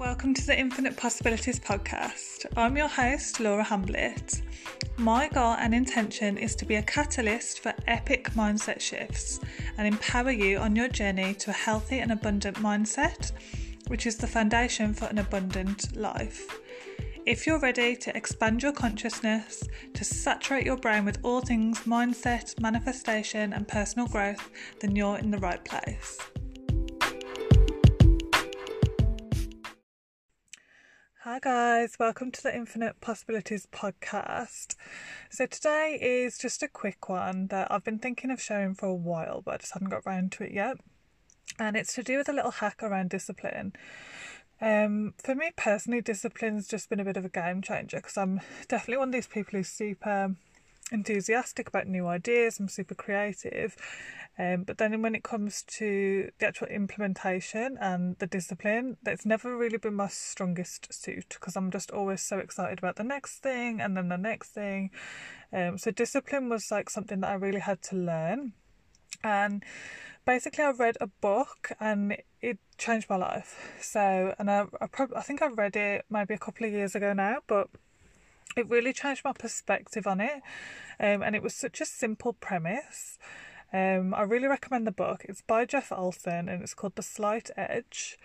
Welcome to the Infinite Possibilities podcast. I'm your host, Laura Hamblett. My goal and intention is to be a catalyst for epic mindset shifts and empower you on your journey to a healthy and abundant mindset, which is the foundation for an abundant life. If you're ready to expand your consciousness, to saturate your brain with all things mindset, manifestation, and personal growth, then you're in the right place. Hi, guys, welcome to the Infinite Possibilities podcast. So, today is just a quick one that I've been thinking of sharing for a while, but I just haven't got around to it yet. And it's to do with a little hack around discipline. Um, for me personally, discipline's just been a bit of a game changer because I'm definitely one of these people who's super enthusiastic about new ideas. I'm super creative, um, but then when it comes to the actual implementation and the discipline, that's never really been my strongest suit because I'm just always so excited about the next thing and then the next thing. Um, so discipline was like something that I really had to learn, and basically I read a book and it changed my life. So, and I, I, I think I read it maybe a couple of years ago now, but it really changed my perspective on it. Um, and it was such a simple premise. Um, I really recommend the book. It's by Jeff Olson and it's called The Slight Edge.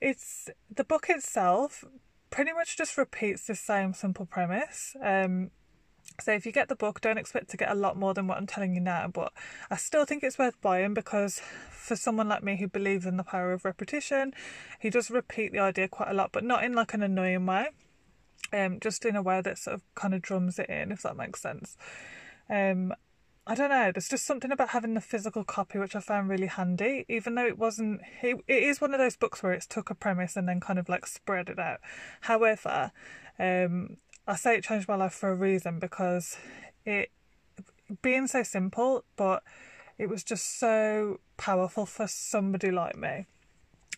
It's the book itself pretty much just repeats the same simple premise. Um, so if you get the book, don't expect to get a lot more than what I'm telling you now, but I still think it's worth buying because for someone like me who believes in the power of repetition, he does repeat the idea quite a lot, but not in like an annoying way. Um, just in a way that sort of kind of drums it in, if that makes sense. Um, I don't know. There's just something about having the physical copy which I found really handy, even though it wasn't. It, it is one of those books where it's took a premise and then kind of like spread it out. However, um, I say it changed my life for a reason because it being so simple, but it was just so powerful for somebody like me.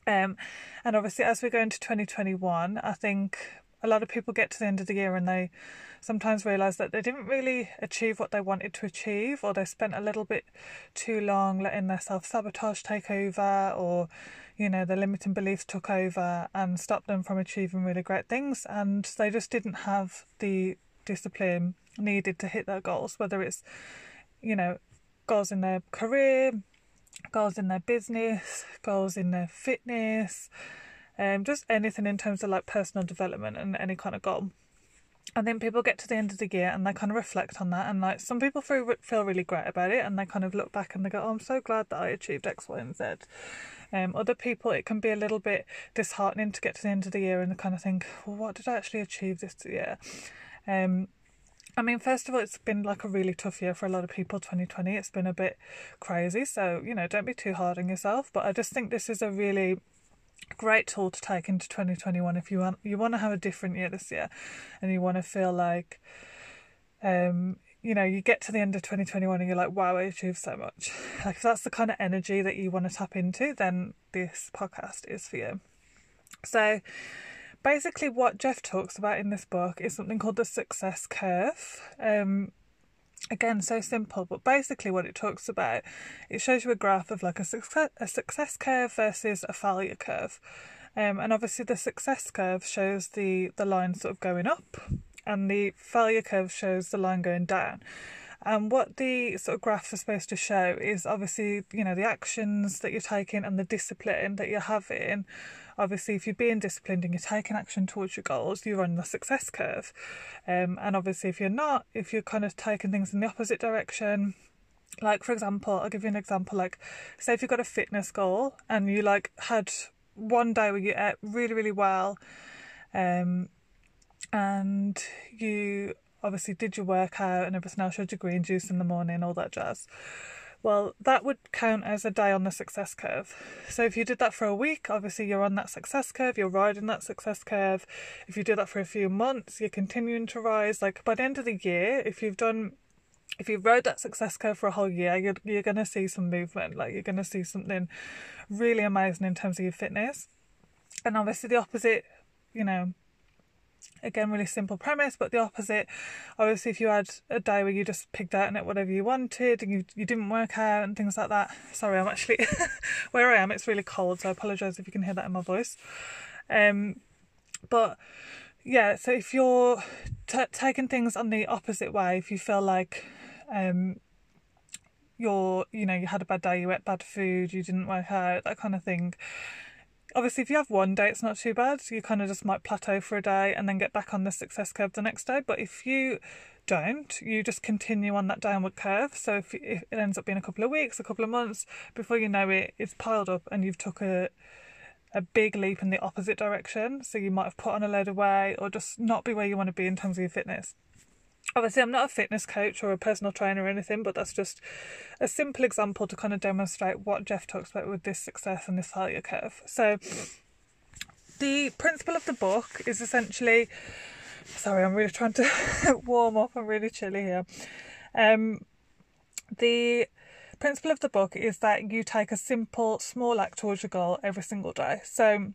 Um, and obviously, as we go into 2021, I think a lot of people get to the end of the year and they sometimes realize that they didn't really achieve what they wanted to achieve, or they spent a little bit too long letting their self sabotage take over, or you know, the limiting beliefs took over and stopped them from achieving really great things, and they just didn't have the discipline needed to hit their goals, whether it's you know, goals in their career, goals in their business, goals in their fitness, um, just anything in terms of like personal development and any kind of goal. And then people get to the end of the year and they kind of reflect on that, and like some people feel feel really great about it, and they kind of look back and they go, "Oh, I'm so glad that I achieved X, Y, and Z." Um, other people, it can be a little bit disheartening to get to the end of the year and kind of think, "Well, what did I actually achieve this year?" Um, I mean, first of all, it's been like a really tough year for a lot of people. 2020, it's been a bit crazy. So, you know, don't be too hard on yourself. But I just think this is a really great tool to take into 2021 if you want you want to have a different year this year and you want to feel like um you know you get to the end of 2021 and you're like wow I achieved so much. Like if that's the kind of energy that you want to tap into then this podcast is for you. So basically what Jeff talks about in this book is something called the success curve. Um again so simple but basically what it talks about it shows you a graph of like a success a success curve versus a failure curve. Um, and obviously the success curve shows the the line sort of going up and the failure curve shows the line going down and what the sort of graph is supposed to show is obviously you know the actions that you're taking and the discipline that you're having. Obviously if you're being disciplined and you're taking action towards your goals you're on the success curve. Um, and obviously if you're not if you're kind of taking things in the opposite direction like for example i'll give you an example like say if you've got a fitness goal and you like had one day where you ate really really well um, and you obviously did your workout and everything else your green juice in the morning all that jazz well, that would count as a day on the success curve. So if you did that for a week, obviously you're on that success curve, you're riding that success curve. If you do that for a few months, you're continuing to rise. Like by the end of the year, if you've done if you've rode that success curve for a whole year, you're you're gonna see some movement. Like you're gonna see something really amazing in terms of your fitness. And obviously the opposite, you know, again really simple premise but the opposite obviously if you had a day where you just picked out and it whatever you wanted and you, you didn't work out and things like that sorry i'm actually where i am it's really cold so i apologize if you can hear that in my voice Um, but yeah, so if you're t- taking things on the opposite way, if you feel like um, you're, you know, you had a bad day, you ate bad food, you didn't work out, that kind of thing. Obviously, if you have one day, it's not too bad. You kind of just might plateau for a day and then get back on the success curve the next day. But if you don't, you just continue on that downward curve. So if, if it ends up being a couple of weeks, a couple of months, before you know it, it's piled up and you've took a a big leap in the opposite direction. So you might have put on a load of weight or just not be where you want to be in terms of your fitness. Obviously, I'm not a fitness coach or a personal trainer or anything, but that's just a simple example to kind of demonstrate what Jeff talks about with this success and this failure curve. So, the principle of the book is essentially sorry, I'm really trying to warm up, I'm really chilly here. Um, the principle of the book is that you take a simple, small act towards your goal every single day. So,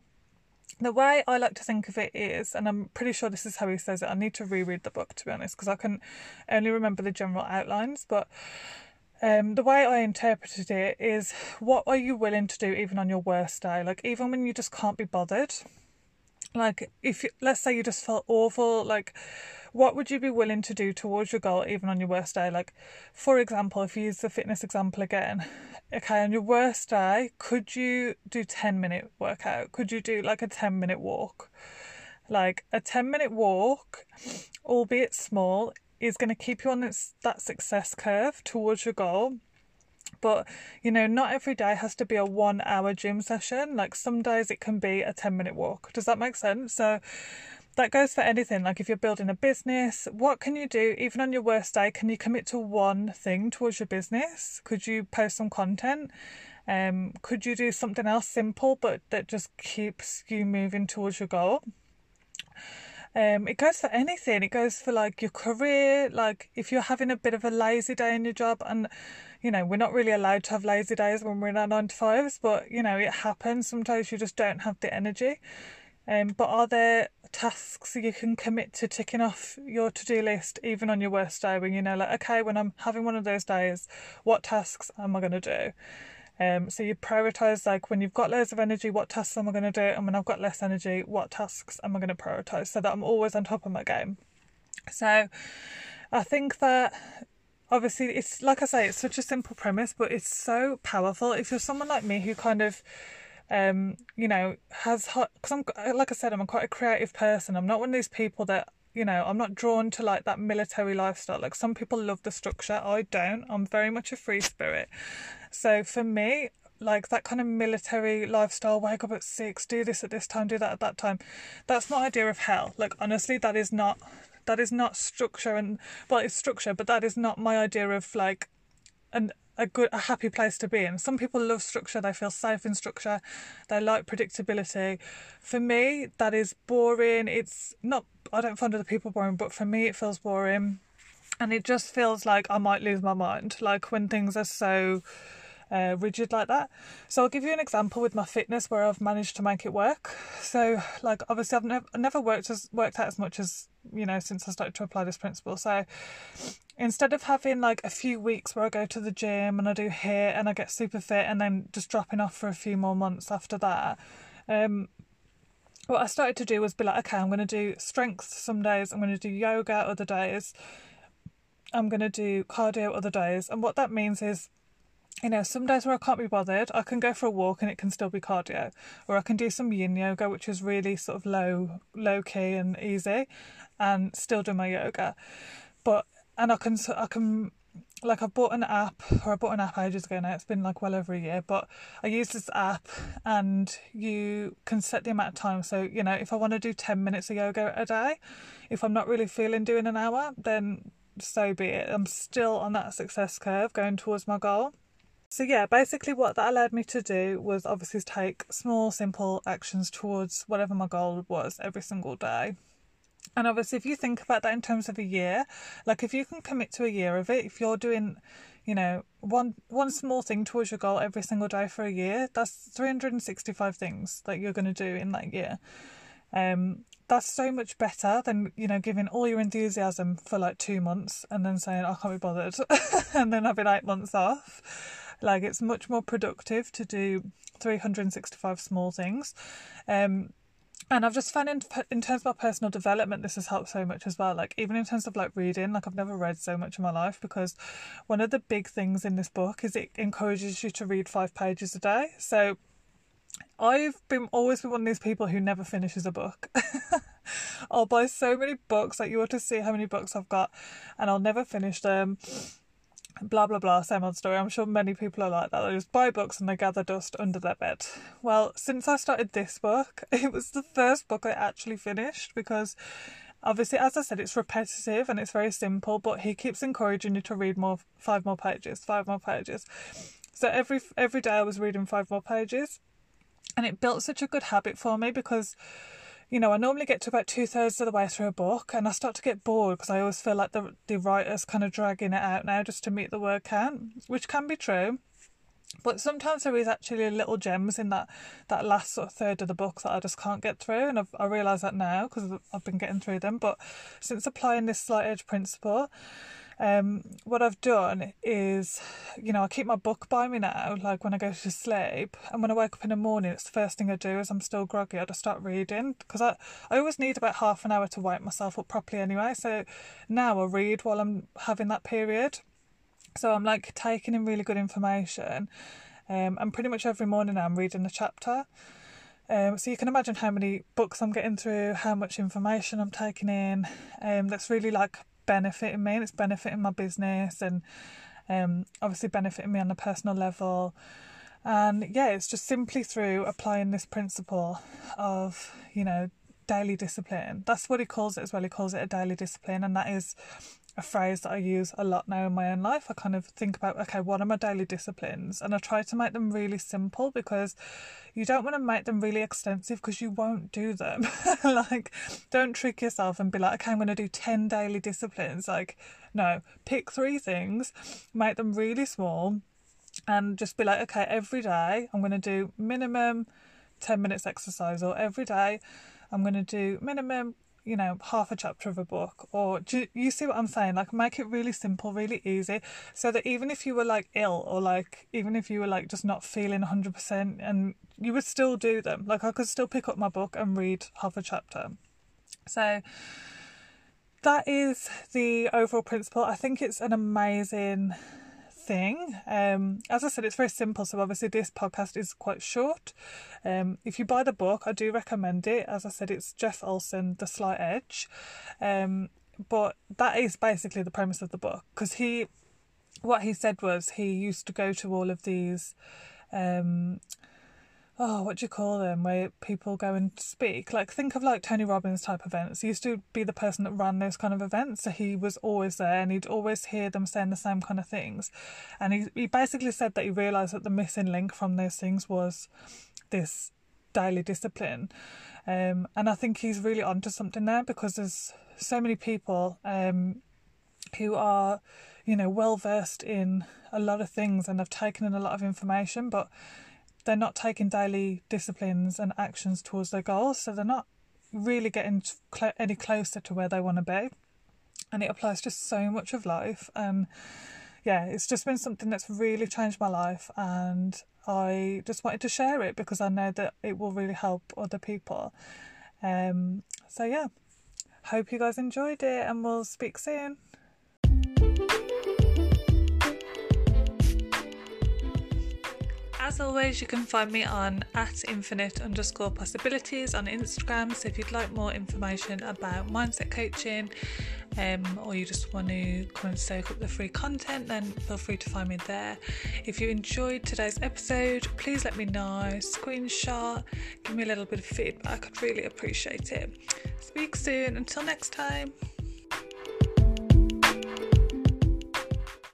the way I like to think of it is, and I'm pretty sure this is how he says it, I need to reread the book to be honest, because I can only remember the general outlines, but um, the way I interpreted it is what are you willing to do even on your worst day? Like, even when you just can't be bothered, like, if you, let's say you just felt awful, like, what would you be willing to do towards your goal even on your worst day? Like, for example, if you use the fitness example again, okay, on your worst day, could you do 10 minute workout? Could you do like a 10 minute walk? Like a 10 minute walk, albeit small, is going to keep you on this, that success curve towards your goal but you know not every day has to be a one hour gym session like some days it can be a 10 minute walk does that make sense so that goes for anything. Like if you're building a business, what can you do even on your worst day? Can you commit to one thing towards your business? Could you post some content? Um, could you do something else simple but that just keeps you moving towards your goal? Um, it goes for anything. It goes for like your career. Like if you're having a bit of a lazy day in your job, and you know we're not really allowed to have lazy days when we're in our nine to fives, but you know it happens. Sometimes you just don't have the energy. Um, but are there tasks you can commit to ticking off your to do list even on your worst day when you know, like, okay, when I'm having one of those days, what tasks am I going to do? Um, so you prioritize like when you've got loads of energy, what tasks am I going to do? And when I've got less energy, what tasks am I going to prioritize so that I'm always on top of my game? So I think that obviously it's like I say, it's such a simple premise, but it's so powerful. If you're someone like me who kind of um, you know, has because I'm like I said, I'm quite a creative person. I'm not one of these people that you know, I'm not drawn to like that military lifestyle. Like some people love the structure, I don't. I'm very much a free spirit. So for me, like that kind of military lifestyle, wake up at six, do this at this time, do that at that time. That's my idea of hell. Like honestly, that is not that is not structure and well it's structure, but that is not my idea of like an a good a happy place to be in. Some people love structure, they feel safe in structure, they like predictability. For me, that is boring. It's not I don't find other people boring, but for me it feels boring. And it just feels like I might lose my mind. Like when things are so uh, rigid like that. So I'll give you an example with my fitness where I've managed to make it work. So like obviously I've never worked as worked out as much as you know since I started to apply this principle. So instead of having like a few weeks where I go to the gym and I do HIIT and I get super fit and then just dropping off for a few more months after that, um, what I started to do was be like, okay, I'm going to do strength some days, I'm going to do yoga other days, I'm going to do cardio other days. And what that means is, you know, some days where I can't be bothered, I can go for a walk and it can still be cardio, or I can do some yin yoga, which is really sort of low, low key and easy, and still do my yoga. But and I can I can like I bought an app or I bought an app ages ago now. It's been like well over a year, but I use this app and you can set the amount of time. So you know, if I want to do ten minutes of yoga a day, if I'm not really feeling doing an hour, then so be it. I'm still on that success curve going towards my goal. So yeah, basically what that allowed me to do was obviously take small, simple actions towards whatever my goal was every single day. And obviously, if you think about that in terms of a year, like if you can commit to a year of it, if you're doing, you know, one one small thing towards your goal every single day for a year, that's 365 things that you're going to do in that year. Um, that's so much better than you know giving all your enthusiasm for like two months and then saying I can't be bothered, and then having eight months off. Like it's much more productive to do 365 small things. Um, and I've just found in, in terms of my personal development, this has helped so much as well. Like even in terms of like reading, like I've never read so much in my life because one of the big things in this book is it encourages you to read five pages a day. So I've been always been one of these people who never finishes a book. I'll buy so many books, like you ought to see how many books I've got, and I'll never finish them blah blah blah, same old story. I'm sure many people are like that. They just buy books and they gather dust under their bed. Well, since I started this book, it was the first book I actually finished because obviously as I said it's repetitive and it's very simple, but he keeps encouraging you to read more five more pages, five more pages. So every every day I was reading five more pages and it built such a good habit for me because you know, I normally get to about two thirds of the way through a book and I start to get bored because I always feel like the, the writer's kind of dragging it out now just to meet the word count, which can be true. But sometimes there is actually little gems in that, that last sort of third of the book that I just can't get through, and I've, I realise that now because I've been getting through them. But since applying this slight edge principle, um, what I've done is, you know, I keep my book by me now, like when I go to sleep, and when I wake up in the morning, it's the first thing I do is I'm still groggy. I just start reading because I, I always need about half an hour to wake myself up properly anyway. So now I read while I'm having that period. So I'm like taking in really good information, um, and pretty much every morning I'm reading a chapter. Um, so you can imagine how many books I'm getting through, how much information I'm taking in. Um, that's really like benefiting me and it's benefiting my business and um, obviously benefiting me on a personal level. And yeah, it's just simply through applying this principle of, you know, daily discipline. That's what he calls it as well. He calls it a daily discipline, and that is a phrase that I use a lot now in my own life. I kind of think about, okay, what are my daily disciplines? And I try to make them really simple because you don't want to make them really extensive because you won't do them. like, don't trick yourself and be like, okay, I'm going to do 10 daily disciplines. Like, no, pick three things, make them really small, and just be like, okay, every day I'm going to do minimum 10 minutes exercise, or every day I'm going to do minimum you know, half a chapter of a book, or do you see what I'm saying? Like, make it really simple, really easy, so that even if you were like ill, or like even if you were like just not feeling 100%, and you would still do them. Like, I could still pick up my book and read half a chapter. So, that is the overall principle. I think it's an amazing thing. Um, as I said, it's very simple. So obviously, this podcast is quite short. Um, if you buy the book, I do recommend it. As I said, it's Jeff Olson, The Slight Edge. Um, but that is basically the premise of the book because he, what he said was he used to go to all of these. Um, oh, what do you call them? Where people go and speak. Like think of like Tony Robbins type events. He used to be the person that ran those kind of events, so he was always there, and he'd always hear them saying the same kind of things. And he he basically said that he realised that the missing link from those things was this daily discipline. Um, and I think he's really onto something there because there's so many people um, who are, you know, well versed in a lot of things and have taken in a lot of information, but they're not taking daily disciplines and actions towards their goals, so they're not really getting cl- any closer to where they want to be. And it applies to so much of life. And yeah, it's just been something that's really changed my life. And I just wanted to share it because I know that it will really help other people. Um, so yeah, hope you guys enjoyed it, and we'll speak soon. As always, you can find me on at infinite underscore possibilities on Instagram. So if you'd like more information about mindset coaching, um, or you just want to come and soak up the free content, then feel free to find me there. If you enjoyed today's episode, please let me know. Screenshot, give me a little bit of feedback. I'd really appreciate it. Speak soon. Until next time.